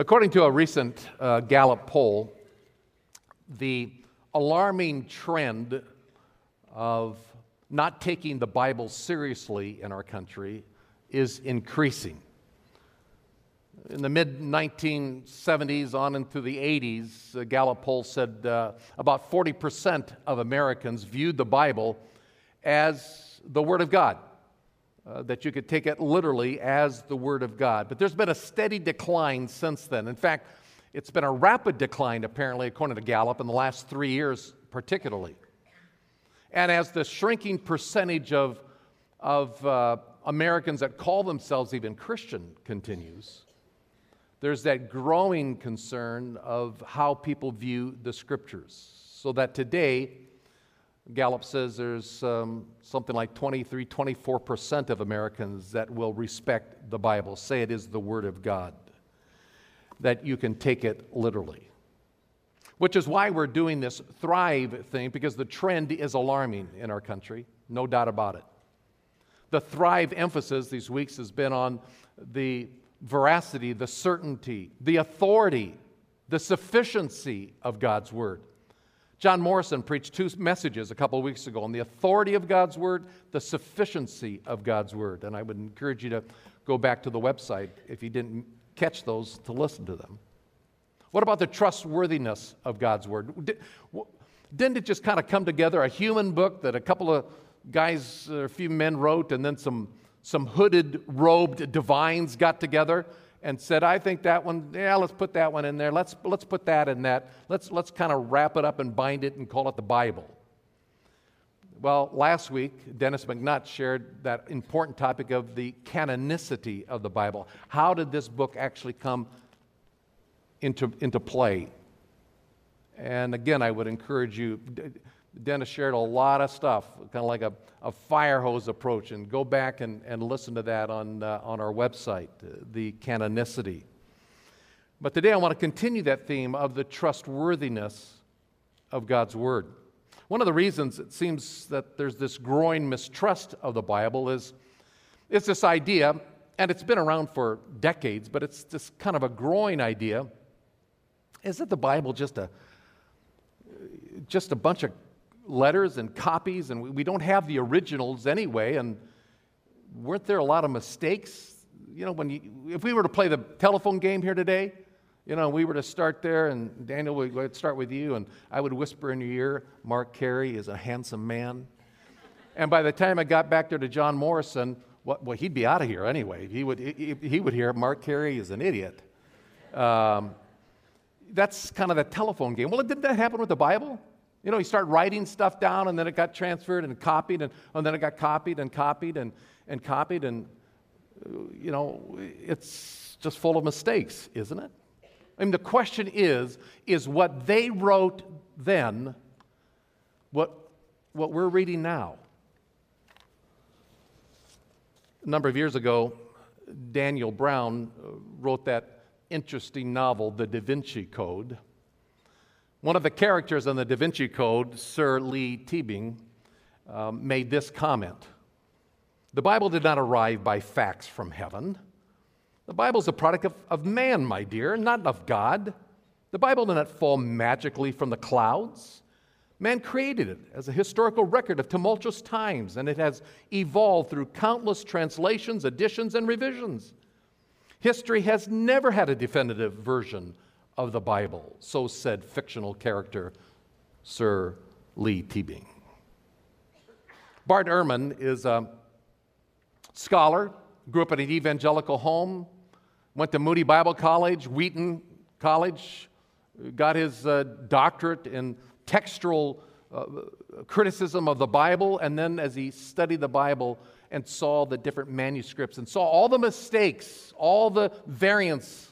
According to a recent uh, Gallup poll, the alarming trend of not taking the Bible seriously in our country is increasing. In the mid 1970s on into the 80s, a Gallup poll said uh, about 40% of Americans viewed the Bible as the Word of God, uh, that you could take it literally as the Word of God. But there's been a steady decline since then. In fact, it's been a rapid decline, apparently, according to Gallup, in the last three years, particularly. And as the shrinking percentage of, of uh, Americans that call themselves even Christian continues, there's that growing concern of how people view the scriptures. So that today, Gallup says there's um, something like 23, 24% of Americans that will respect the Bible, say it is the Word of God, that you can take it literally. Which is why we're doing this Thrive thing, because the trend is alarming in our country, no doubt about it. The Thrive emphasis these weeks has been on the veracity, the certainty, the authority, the sufficiency of God's Word. John Morrison preached two messages a couple of weeks ago on the authority of God's Word, the sufficiency of God's Word. And I would encourage you to go back to the website if you didn't catch those to listen to them. What about the trustworthiness of God's Word? Didn't it just kind of come together, a human book that a couple of guys, a few men wrote, and then some, some hooded, robed divines got together and said, I think that one, yeah, let's put that one in there. Let's, let's put that in that. Let's, let's kind of wrap it up and bind it and call it the Bible. Well, last week, Dennis McNutt shared that important topic of the canonicity of the Bible. How did this book actually come into, into play? And again, I would encourage you, Dennis shared a lot of stuff, kind of like a, a fire hose approach, and go back and, and listen to that on, uh, on our website, uh, the canonicity. But today I want to continue that theme of the trustworthiness of God's Word. One of the reasons it seems that there's this growing mistrust of the Bible is it's this idea, and it's been around for decades, but it's this kind of a growing idea. Is that the Bible just a just a bunch of letters and copies, and we don't have the originals anyway. And weren't there a lot of mistakes? You know, when you, if we were to play the telephone game here today, you know, we were to start there, and Daniel would start with you, and I would whisper in your ear, Mark Carey is a handsome man. And by the time I got back there to John Morrison, well, well he'd be out of here anyway. He would, he, he would hear, Mark Carey is an idiot. Um, that's kind of the telephone game. Well, didn't that happen with the Bible? You know, you start writing stuff down and then it got transferred and copied and, and then it got copied and copied and, and copied and, uh, you know, it's just full of mistakes, isn't it? I mean, the question is is what they wrote then what, what we're reading now? A number of years ago, Daniel Brown uh, wrote that interesting novel, The Da Vinci Code. One of the characters in the Da Vinci Code, Sir Leigh Teabing, um, made this comment The Bible did not arrive by facts from heaven. The Bible is a product of, of man, my dear, not of God. The Bible did not fall magically from the clouds. Man created it as a historical record of tumultuous times, and it has evolved through countless translations, additions, and revisions. History has never had a definitive version of the Bible, so said fictional character Sir Leigh Teabing. Bart Ehrman is a scholar, grew up in an evangelical home, went to Moody Bible College, Wheaton College, got his uh, doctorate in textual uh, criticism of the Bible, and then as he studied the Bible and saw the different manuscripts and saw all the mistakes, all the variants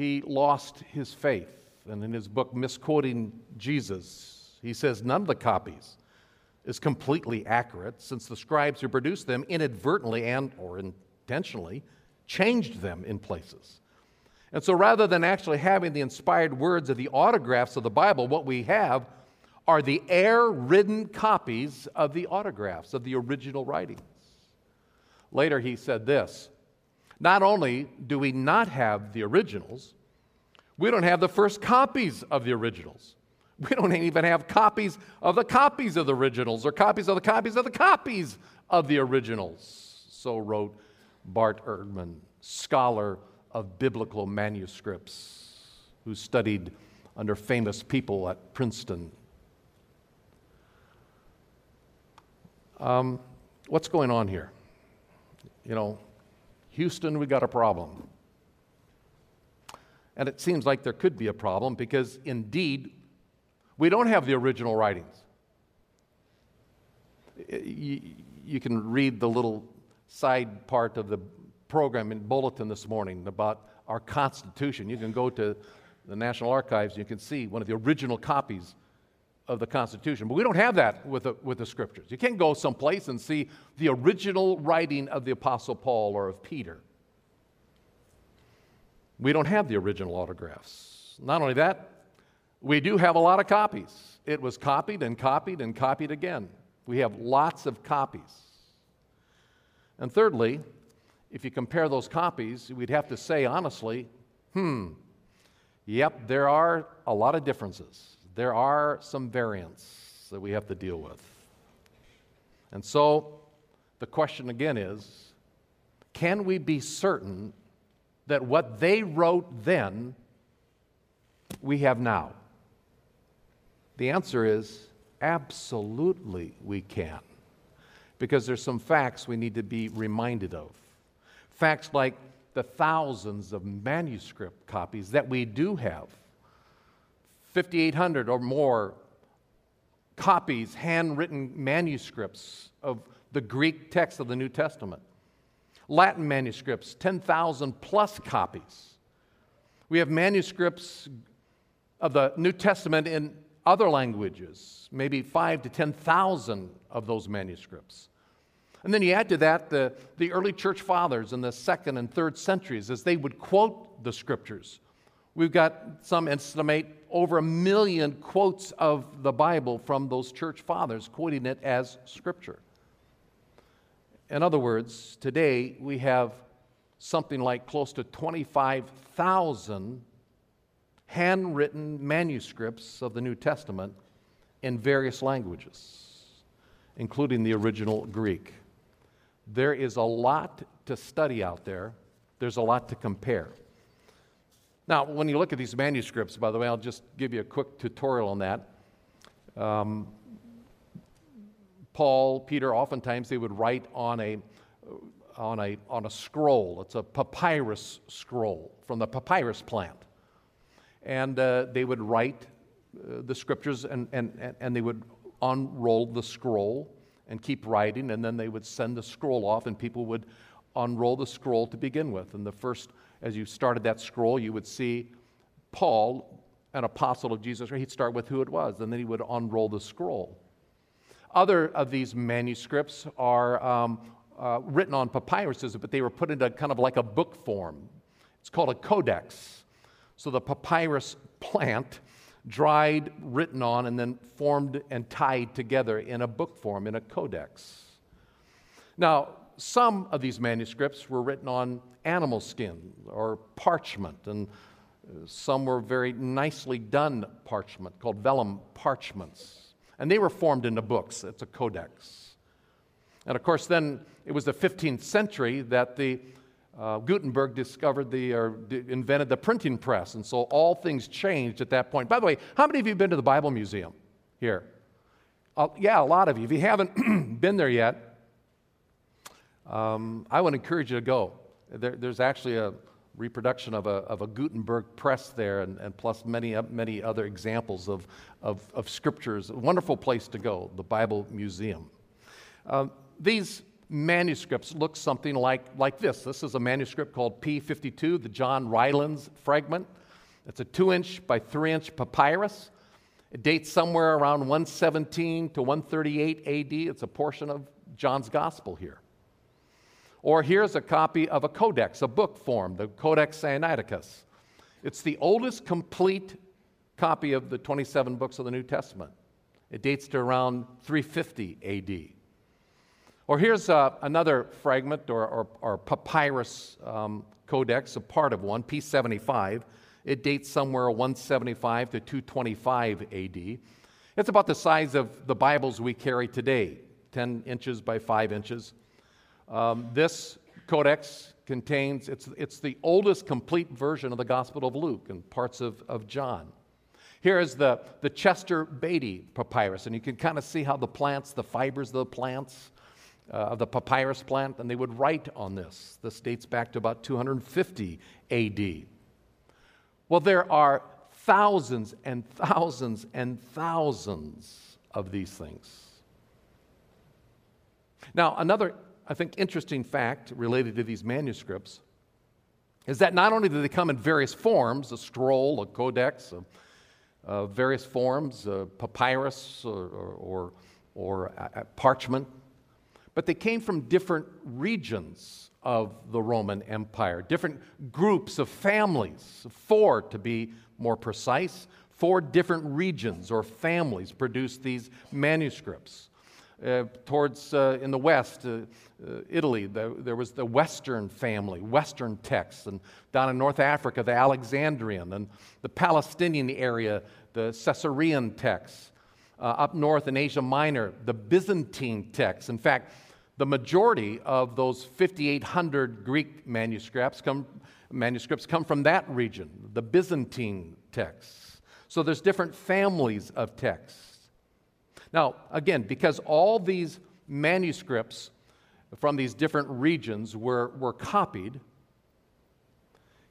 he lost his faith. And in his book, Misquoting Jesus, he says none of the copies is completely accurate since the scribes who produced them inadvertently and or intentionally changed them in places. And so rather than actually having the inspired words of the autographs of the Bible, what we have are the air ridden copies of the autographs of the original writings. Later, he said this Not only do we not have the originals, we don't have the first copies of the originals. We don't even have copies of the copies of the originals or copies of the copies of the copies of the originals. So wrote Bart Ehrman, scholar of biblical manuscripts, who studied under famous people at Princeton. Um, what's going on here? You know, Houston, we got a problem. And it seems like there could be a problem because indeed, we don't have the original writings. You, you can read the little side part of the program in Bulletin this morning about our Constitution. You can go to the National Archives and you can see one of the original copies of the Constitution. But we don't have that with the, with the scriptures. You can't go someplace and see the original writing of the Apostle Paul or of Peter. We don't have the original autographs. Not only that, we do have a lot of copies. It was copied and copied and copied again. We have lots of copies. And thirdly, if you compare those copies, we'd have to say honestly, hmm, yep, there are a lot of differences there are some variants that we have to deal with. And so the question again is can we be certain that what they wrote then we have now? The answer is absolutely we can. Because there's some facts we need to be reminded of. Facts like the thousands of manuscript copies that we do have 5,800 or more copies, handwritten manuscripts of the Greek text of the New Testament. Latin manuscripts, 10,000 plus copies. We have manuscripts of the New Testament in other languages, maybe five to 10,000 of those manuscripts. And then you add to that the, the early church fathers in the second and third centuries as they would quote the scriptures We've got some estimate over a million quotes of the Bible from those church fathers, quoting it as scripture. In other words, today we have something like close to 25,000 handwritten manuscripts of the New Testament in various languages, including the original Greek. There is a lot to study out there, there's a lot to compare. Now, when you look at these manuscripts, by the way, I'll just give you a quick tutorial on that. Um, Paul, Peter, oftentimes they would write on a, on, a, on a scroll. It's a papyrus scroll from the papyrus plant. And uh, they would write uh, the scriptures and, and, and they would unroll the scroll and keep writing, and then they would send the scroll off, and people would unroll the scroll to begin with. And the first as you started that scroll, you would see Paul, an apostle of Jesus. He'd start with who it was, and then he would unroll the scroll. Other of these manuscripts are um, uh, written on papyruses, but they were put into kind of like a book form. It's called a codex. So the papyrus plant, dried, written on, and then formed and tied together in a book form, in a codex. Now, some of these manuscripts were written on animal skin or parchment, and some were very nicely done parchment called vellum parchments. And they were formed into books. It's a codex. And of course, then it was the 15th century that the uh, Gutenberg discovered the or invented the printing press, and so all things changed at that point. By the way, how many of you have been to the Bible Museum here? Uh, yeah, a lot of you. If you haven't been there yet, um, I would encourage you to go. There, there's actually a reproduction of a, of a Gutenberg press there, and, and plus many, many other examples of, of, of scriptures. A wonderful place to go, the Bible Museum. Uh, these manuscripts look something like, like this. This is a manuscript called P52, the John Rylands fragment. It's a two inch by three inch papyrus. It dates somewhere around 117 to 138 AD. It's a portion of John's gospel here. Or here's a copy of a codex, a book form, the Codex Sinaiticus. It's the oldest complete copy of the 27 books of the New Testament. It dates to around 350 AD. Or here's uh, another fragment or, or, or papyrus um, codex, a part of one, P75. It dates somewhere 175 to 225 AD. It's about the size of the Bibles we carry today, 10 inches by 5 inches. Um, this codex contains, it's, it's the oldest complete version of the Gospel of Luke and parts of, of John. Here is the, the Chester Beatty papyrus, and you can kind of see how the plants, the fibers of the plants, uh, of the papyrus plant, and they would write on this. This dates back to about 250 AD. Well, there are thousands and thousands and thousands of these things. Now, another, I think, interesting fact related to these manuscripts is that not only do they come in various forms a scroll, a codex, a, a various forms, papyrus, or, or, or a, parchment, but they came from different regions of the Roman Empire, different groups of families, four to be more precise. Four different regions or families produced these manuscripts. Uh, towards uh, in the west, uh, uh Italy, the, there was the Western family, Western texts, and down in North Africa, the Alexandrian, and the Palestinian area, the Caesarean texts. Uh, up north in Asia Minor, the Byzantine texts. In fact, the majority of those 5,800 Greek manuscripts come, manuscripts come from that region, the Byzantine texts. So there's different families of texts. Now, again, because all these manuscripts from these different regions were, were copied,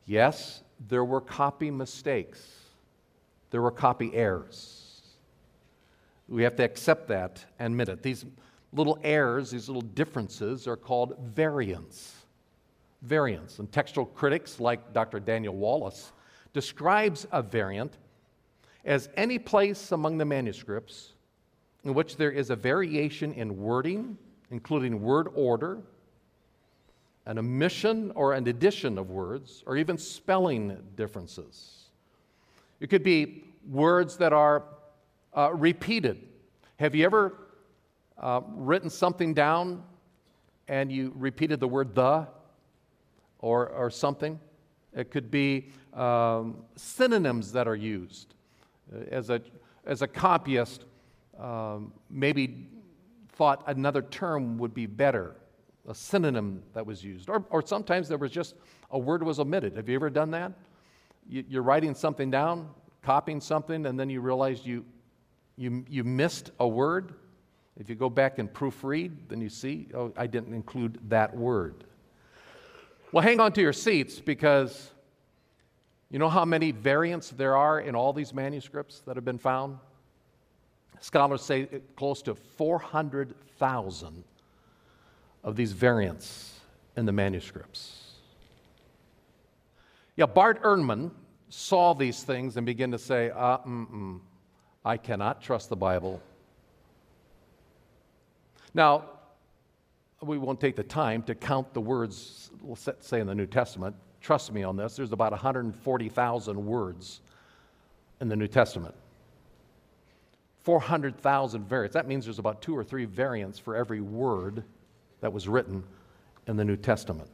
yes, there were copy mistakes, there were copy errors. We have to accept that and admit it. These little errors, these little differences, are called variants. Variants. And textual critics like Dr. Daniel Wallace describes a variant as any place among the manuscripts in which there is a variation in wording, including word order, an omission or an addition of words, or even spelling differences. It could be words that are uh, repeated. Have you ever uh, written something down and you repeated the word the or, or something. It could be um, synonyms that are used. Uh, as a, as a copyist, um, maybe thought another term would be better, a synonym that was used. Or, or sometimes there was just a word was omitted. Have you ever done that? You, you're writing something down, copying something, and then you realize you, you, you missed a word if you go back and proofread, then you see, oh, I didn't include that word. Well, hang on to your seats because you know how many variants there are in all these manuscripts that have been found? Scholars say close to 400,000 of these variants in the manuscripts. Yeah, Bart Ehrman saw these things and began to say, uh, I cannot trust the Bible now, we won't take the time to count the words, let's say in the New Testament. Trust me on this, there's about 140,000 words in the New Testament. 400,000 variants. That means there's about two or three variants for every word that was written in the New Testament.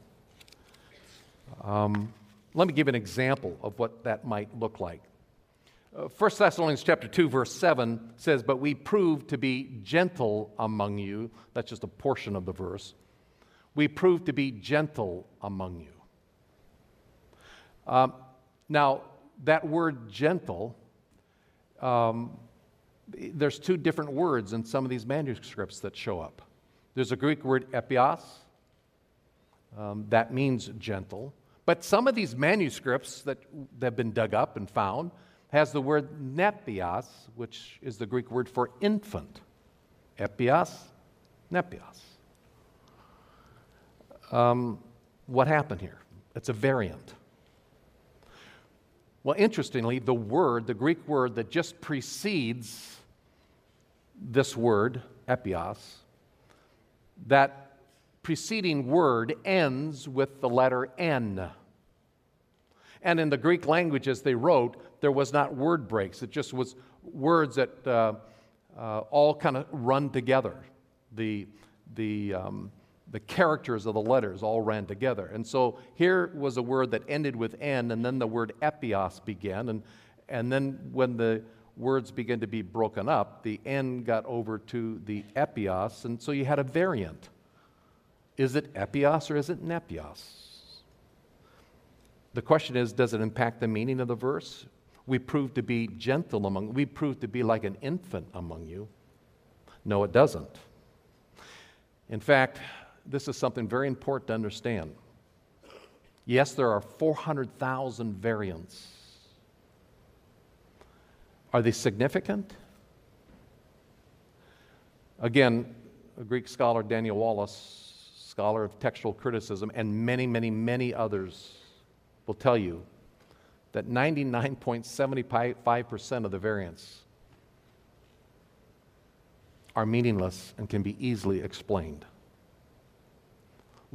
Um, let me give an example of what that might look like. 1 uh, Thessalonians chapter 2 verse 7 says, "But we prove to be gentle among you." That's just a portion of the verse. We prove to be gentle among you. Um, now, that word gentle, um, there's two different words in some of these manuscripts that show up. There's a Greek word epios, um, that means gentle. But some of these manuscripts that, that have been dug up and found has the word nepios, which is the Greek word for infant. Epios, nepios. Um, what happened here? It's a variant. Well, interestingly, the word, the Greek word that just precedes this word, epios, that preceding word ends with the letter N. And in the Greek language, as they wrote, there was not word breaks. It just was words that uh, uh, all kind of run together. The, the, um, the characters of the letters all ran together. And so here was a word that ended with N, and then the word epios began. And, and then when the words began to be broken up, the N got over to the epios, and so you had a variant. Is it epios or is it nepios? The question is, does it impact the meaning of the verse? We prove to be gentle among, we prove to be like an infant among you. No, it doesn't. In fact, this is something very important to understand. Yes, there are 400,000 variants. Are they significant? Again, a Greek scholar, Daniel Wallace, scholar of textual criticism, and many, many, many others will tell you that 99.75% of the variants are meaningless and can be easily explained.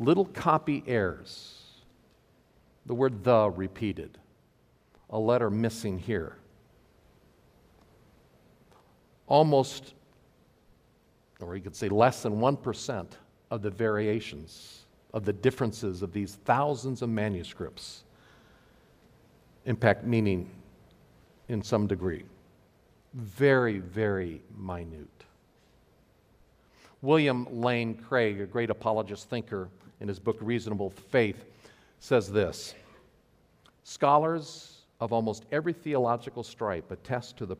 Little copy errors, the word the repeated, a letter missing here. Almost, or you could say less than 1% of the variations, of the differences of these thousands of manuscripts impact meaning in some degree. Very, very minute. William Lane Craig, a great apologist thinker in his book Reasonable Faith, says this Scholars of almost every theological stripe attest to the,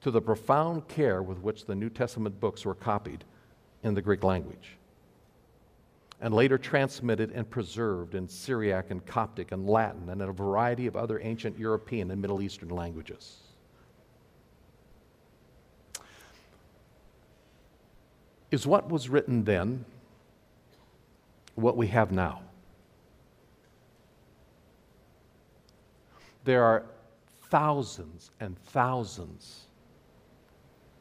to the profound care with which the New Testament books were copied in the Greek language and later transmitted and preserved in Syriac and Coptic and Latin and in a variety of other ancient European and Middle Eastern languages. Is what was written then what we have now? There are thousands and thousands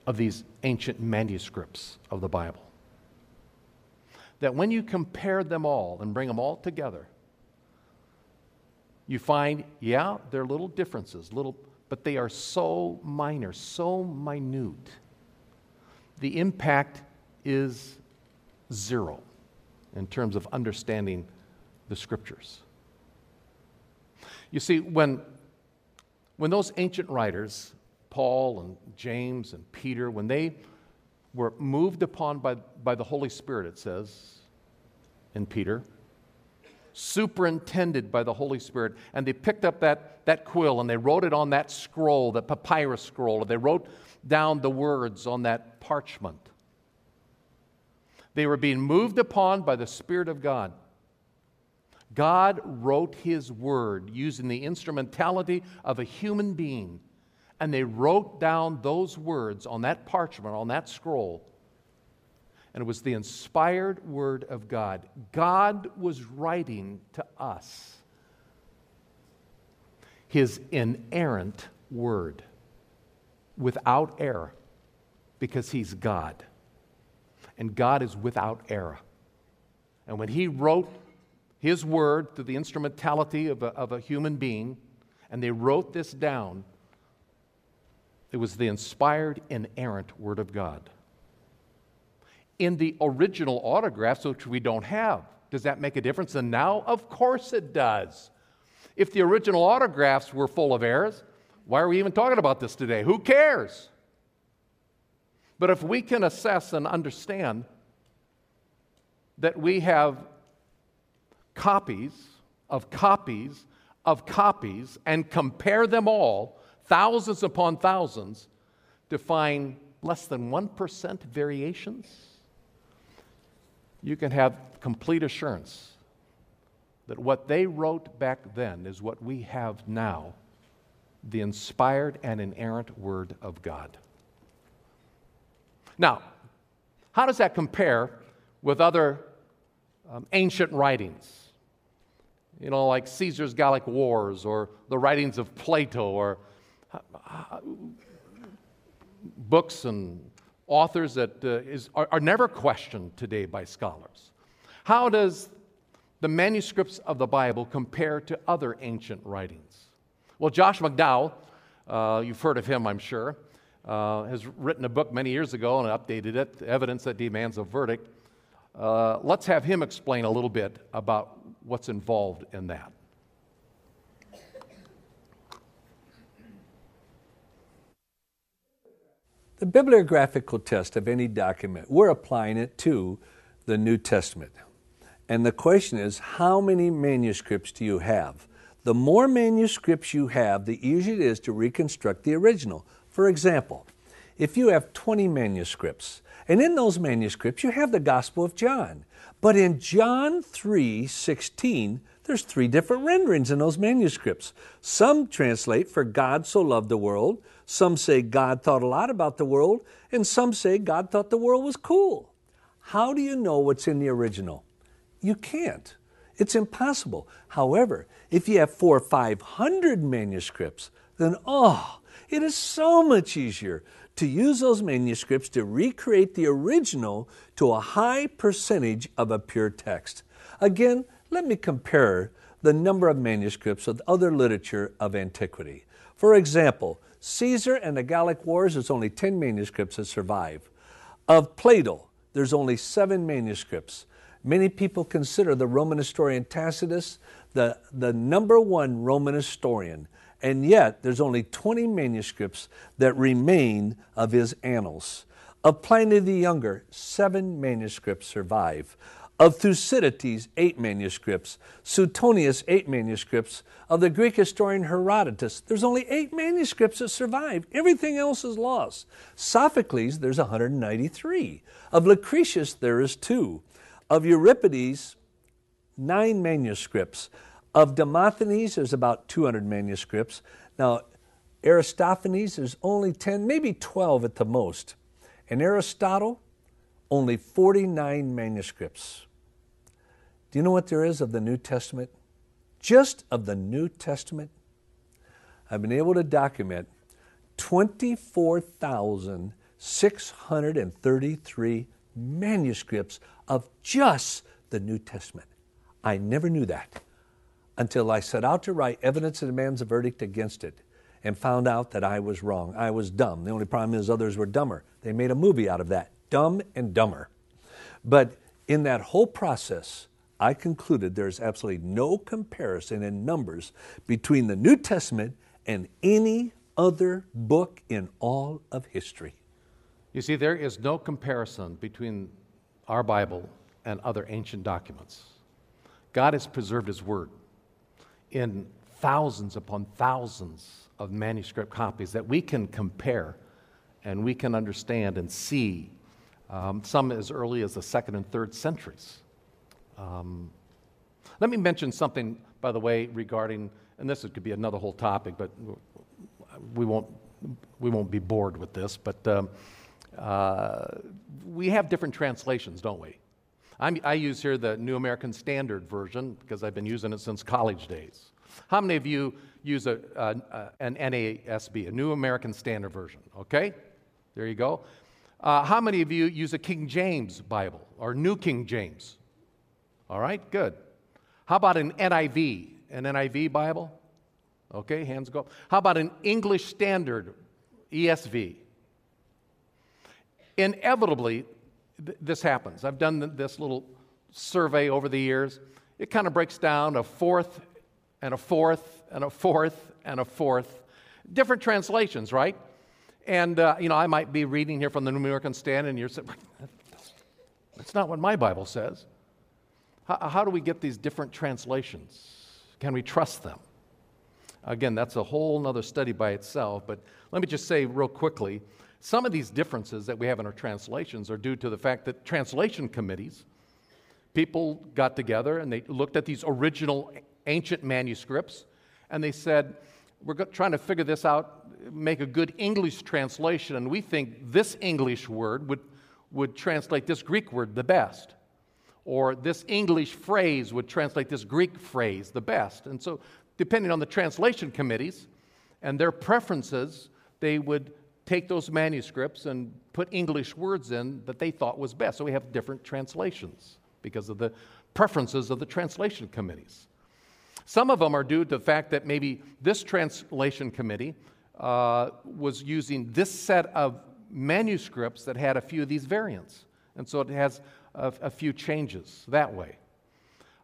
of these ancient manuscripts of the Bible that when you compare them all and bring them all together, you find, yeah, there are little differences, little, but they are so minor, so minute. The impact is zero in terms of understanding the scriptures. You see, when, when those ancient writers, Paul and James and Peter, when they were moved upon by, by the Holy Spirit, it says in Peter, superintended by the Holy Spirit, and they picked up that, that quill and they wrote it on that scroll, the papyrus scroll, or they wrote down the words on that parchment. They were being moved upon by the Spirit of God. God wrote His word using the instrumentality of a human being and they wrote down those words on that parchment, on that scroll. And it was the inspired word of God. God was writing to us his inerrant word without error because he's God. And God is without error. And when he wrote his word through the instrumentality of a, of a human being, and they wrote this down, it was the inspired, inerrant Word of God. In the original autographs, which we don't have, does that make a difference? And now, of course it does. If the original autographs were full of errors, why are we even talking about this today? Who cares? But if we can assess and understand that we have copies of copies of copies and compare them all thousands upon thousands to find less than 1% variations, you can have complete assurance that what they wrote back then is what we have now the inspired and inerrant Word of God. Now, how does that compare with other um, ancient writings? You know, like Caesar's Gallic Wars or the writings of Plato or books and authors that uh, is, are, are never questioned today by scholars. How does the manuscripts of the Bible compare to other ancient writings? Well, Josh McDowell, uh, you've heard of him, I'm sure, uh, has written a book many years ago and updated it, Evidence That Demands a Verdict. Uh, let's have him explain a little bit about what's involved in that. The bibliographical test of any document, we're applying it to the New Testament. And the question is, how many manuscripts do you have? The more manuscripts you have, the easier it is to reconstruct the original. For example, if you have 20 manuscripts, and in those manuscripts you have the Gospel of John, but in John 3 16, there's three different renderings in those manuscripts. Some translate, For God so loved the world, some say God thought a lot about the world, and some say God thought the world was cool. How do you know what's in the original? You can't. It's impossible. However, if you have four or five hundred manuscripts, then oh, it is so much easier to use those manuscripts to recreate the original to a high percentage of a pure text. Again, let me compare the number of manuscripts with other literature of antiquity. For example, Caesar and the Gallic Wars, there's only 10 manuscripts that survive. Of Plato, there's only seven manuscripts. Many people consider the Roman historian Tacitus the, the number one Roman historian, and yet there's only 20 manuscripts that remain of his annals. Of Pliny the Younger, seven manuscripts survive. Of Thucydides, eight manuscripts. Suetonius, eight manuscripts. Of the Greek historian Herodotus, there's only eight manuscripts that survive. Everything else is lost. Sophocles, there's 193. Of Lucretius, there is two. Of Euripides, nine manuscripts. Of Demosthenes, there's about 200 manuscripts. Now, Aristophanes, there's only 10, maybe 12 at the most. And Aristotle, only 49 manuscripts. Do you know what there is of the New Testament? Just of the New Testament, I've been able to document 24,633 manuscripts of just the New Testament. I never knew that until I set out to write evidence that demands a verdict against it and found out that I was wrong. I was dumb. The only problem is others were dumber. They made a movie out of that Dumb and Dumber. But in that whole process, I concluded there's absolutely no comparison in numbers between the New Testament and any other book in all of history. You see, there is no comparison between our Bible and other ancient documents. God has preserved His Word in thousands upon thousands of manuscript copies that we can compare and we can understand and see, um, some as early as the second and third centuries. Um, let me mention something, by the way, regarding, and this could be another whole topic, but we won't, we won't be bored with this, but um, uh, we have different translations, don't we? I'm, i use here the New American Standard Version because I've been using it since college days. How many of you use a, a, an NASB, a New American Standard Version? Okay, there you go. Uh, how many of you use a King James Bible or New King James? All right, good. How about an NIV, an NIV Bible? Okay, hands go. up. How about an English Standard, ESV? Inevitably, th- this happens. I've done this little survey over the years. It kind of breaks down a fourth and a fourth and a fourth and a fourth. Different translations, right? And, uh, you know, I might be reading here from the New American Standard, and you're saying, that's not what my Bible says. How, how do we get these different translations? Can we trust them? Again, that's a whole other study by itself, but let me just say real quickly some of these differences that we have in our translations are due to the fact that translation committees, people got together and they looked at these original ancient manuscripts and they said, We're trying to figure this out, make a good English translation, and we think this English word would, would translate this Greek word the best or this English phrase would translate this Greek phrase the best. And so, depending on the translation committees and their preferences, they would take those manuscripts and put English words in that they thought was best. So, we have different translations because of the preferences of the translation committees. Some of them are due to the fact that maybe this translation committee uh, was using this set of manuscripts that had a few of these variants. And so it has a, a few changes that way.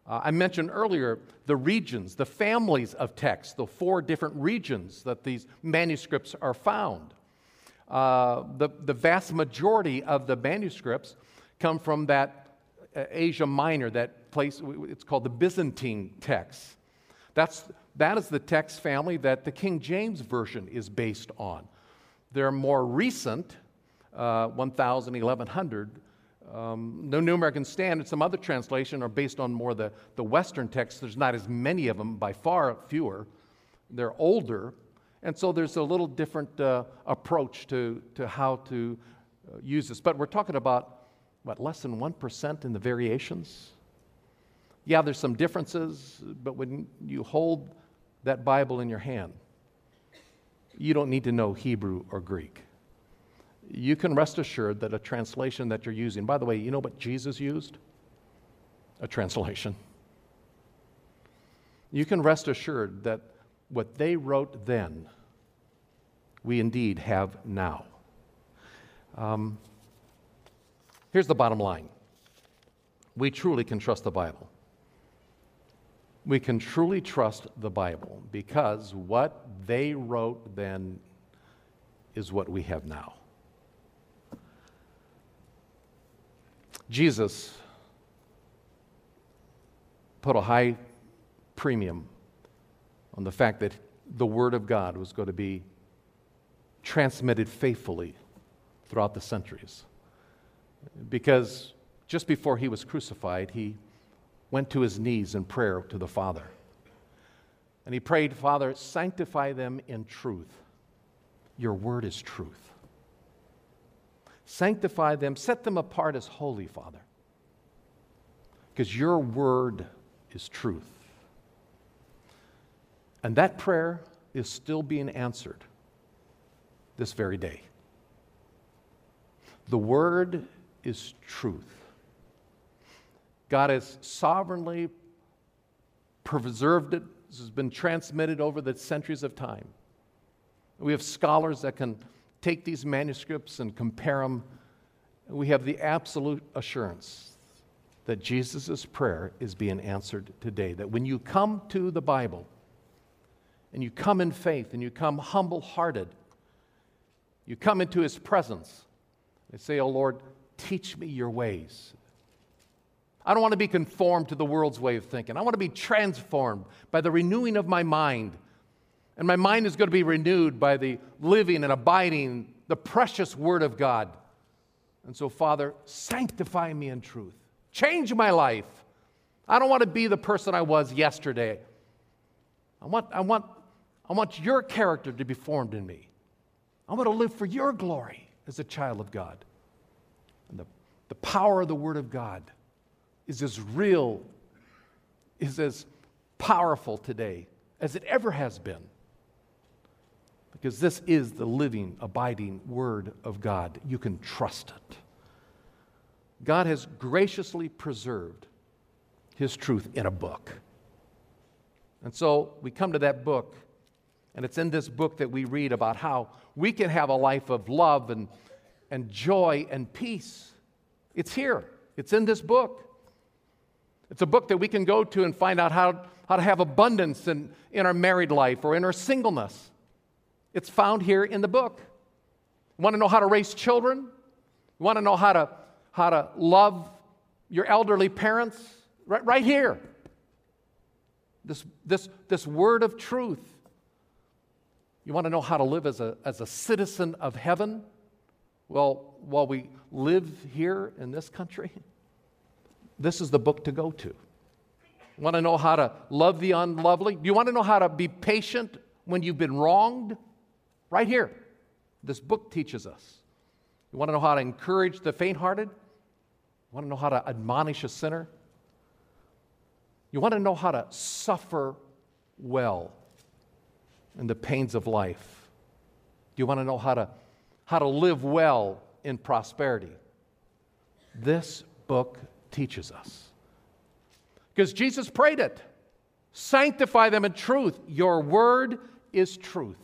Uh, I mentioned earlier the regions, the families of texts, the four different regions that these manuscripts are found. Uh, the, the vast majority of the manuscripts come from that uh, Asia Minor, that place, it's called the Byzantine text. That's, that is the text family that the King James Version is based on. They're more recent, uh, 1000, 1100, um, the New American Standard, some other translation are based on more the, the Western texts. There's not as many of them, by far fewer. They're older. And so there's a little different uh, approach to, to how to uh, use this. But we're talking about, what, less than 1% in the variations? Yeah, there's some differences, but when you hold that Bible in your hand, you don't need to know Hebrew or Greek you can rest assured that a translation that you're using, by the way, you know what Jesus used? A translation. You can rest assured that what they wrote then, we indeed have now. Um, here's the bottom line we truly can trust the Bible. We can truly trust the Bible because what they wrote then is what we have now. Jesus put a high premium on the fact that the Word of God was going to be transmitted faithfully throughout the centuries. Because just before he was crucified, he went to his knees in prayer to the Father. And he prayed, Father, sanctify them in truth. Your word is truth. Sanctify them, set them apart as holy, Father, because your word is truth. And that prayer is still being answered this very day. The word is truth. God has sovereignly preserved it. This has been transmitted over the centuries of time. We have scholars that can take these manuscripts and compare them, we have the absolute assurance that Jesus' prayer is being answered today. That when you come to the Bible and you come in faith and you come humble hearted, you come into his presence and say, Oh Lord, teach me your ways. I don't want to be conformed to the world's way of thinking. I want to be transformed by the renewing of my mind and my mind is going to be renewed by the living and abiding, the precious Word of God. And so, Father, sanctify me in truth. Change my life. I don't want to be the person I was yesterday. I want, I want, I want your character to be formed in me. I want to live for your glory as a child of God. And the, the power of the Word of God is as real, is as powerful today as it ever has been because this is the living, abiding Word of God. You can trust it. God has graciously preserved His truth in a book. And so we come to that book, and it's in this book that we read about how we can have a life of love and, and joy and peace. It's here, it's in this book. It's a book that we can go to and find out how, how to have abundance in, in our married life or in our singleness. It's found here in the book. Want to know how to raise children? Want to know how to, how to love your elderly parents? Right, right here. This, this, this word of truth. You want to know how to live as a, as a citizen of heaven? Well, while we live here in this country, this is the book to go to. You want to know how to love the unlovely? Do you want to know how to be patient when you've been wronged? Right here. This book teaches us. You want to know how to encourage the faint hearted? You want to know how to admonish a sinner? You want to know how to suffer well in the pains of life? Do you want to know how to, how to live well in prosperity? This book teaches us. Because Jesus prayed it sanctify them in truth. Your word is truth.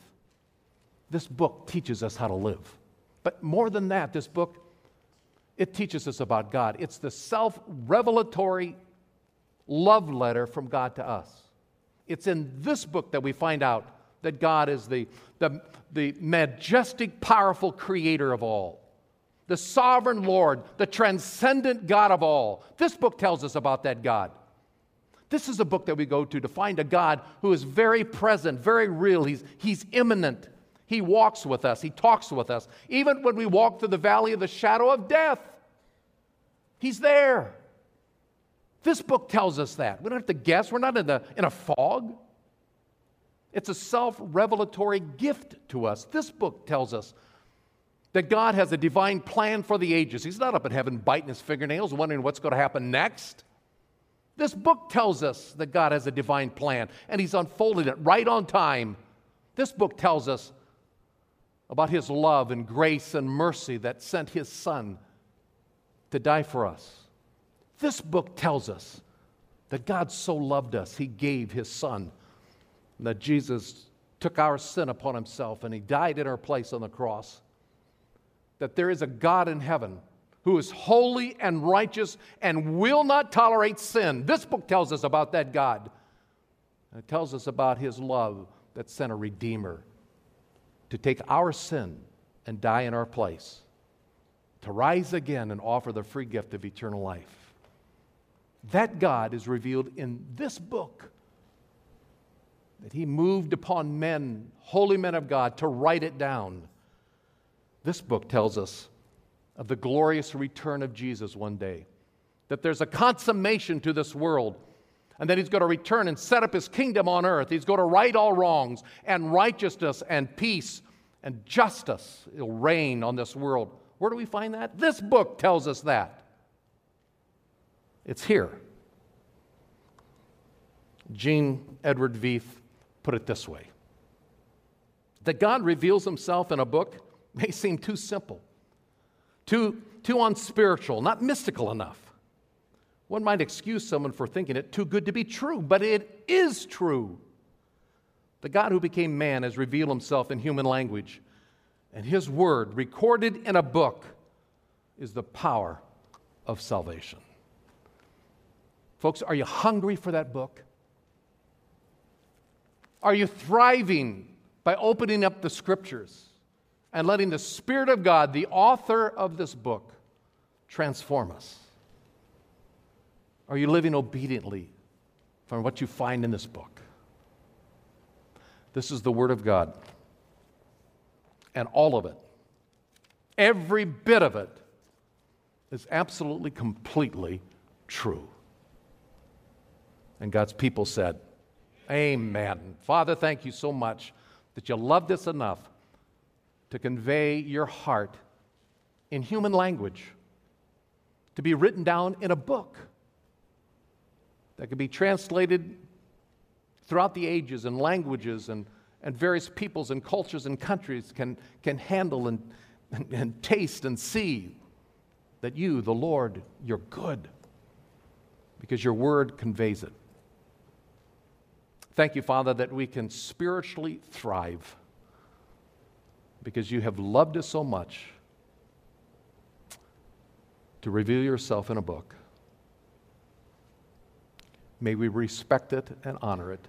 This book teaches us how to live. But more than that, this book it teaches us about God. It's the self revelatory love letter from God to us. It's in this book that we find out that God is the, the, the majestic, powerful creator of all, the sovereign Lord, the transcendent God of all. This book tells us about that God. This is a book that we go to to find a God who is very present, very real. He's, he's immanent. He walks with us, He talks with us. Even when we walk through the valley of the shadow of death, He's there. This book tells us that. We don't have to guess, we're not in, the, in a fog. It's a self revelatory gift to us. This book tells us that God has a divine plan for the ages. He's not up in heaven biting his fingernails, wondering what's going to happen next. This book tells us that God has a divine plan, and He's unfolding it right on time. This book tells us about His love and grace and mercy that sent His Son to die for us. This book tells us that God so loved us, He gave His Son, that Jesus took our sin upon Himself and He died in our place on the cross. That there is a God in heaven who is holy and righteous and will not tolerate sin. This book tells us about that God. It tells us about His love that sent a Redeemer to take our sin and die in our place, to rise again and offer the free gift of eternal life. That God is revealed in this book. That He moved upon men, holy men of God, to write it down. This book tells us of the glorious return of Jesus one day. That there's a consummation to this world, and that He's going to return and set up His kingdom on earth. He's going to right all wrongs, and righteousness and peace and justice will reign on this world. Where do we find that? This book tells us that. It's here. Gene Edward Veith put it this way that God reveals himself in a book may seem too simple, too, too unspiritual, not mystical enough. One might excuse someone for thinking it too good to be true, but it is true. The God who became man has revealed himself in human language, and his word, recorded in a book, is the power of salvation. Folks, are you hungry for that book? Are you thriving by opening up the scriptures and letting the Spirit of God, the author of this book, transform us? Are you living obediently from what you find in this book? This is the Word of God. And all of it, every bit of it, is absolutely, completely true. And God's people said, Amen. Father, thank you so much that you loved us enough to convey your heart in human language, to be written down in a book that could be translated throughout the ages and languages and, and various peoples and cultures and countries can, can handle and, and, and taste and see that you, the Lord, you're good because your word conveys it. Thank you, Father, that we can spiritually thrive because you have loved us so much to reveal yourself in a book. May we respect it and honor it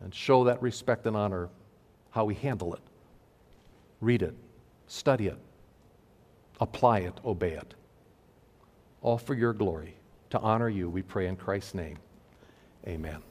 and show that respect and honor how we handle it. Read it, study it, apply it, obey it. All for your glory. To honor you, we pray in Christ's name. Amen.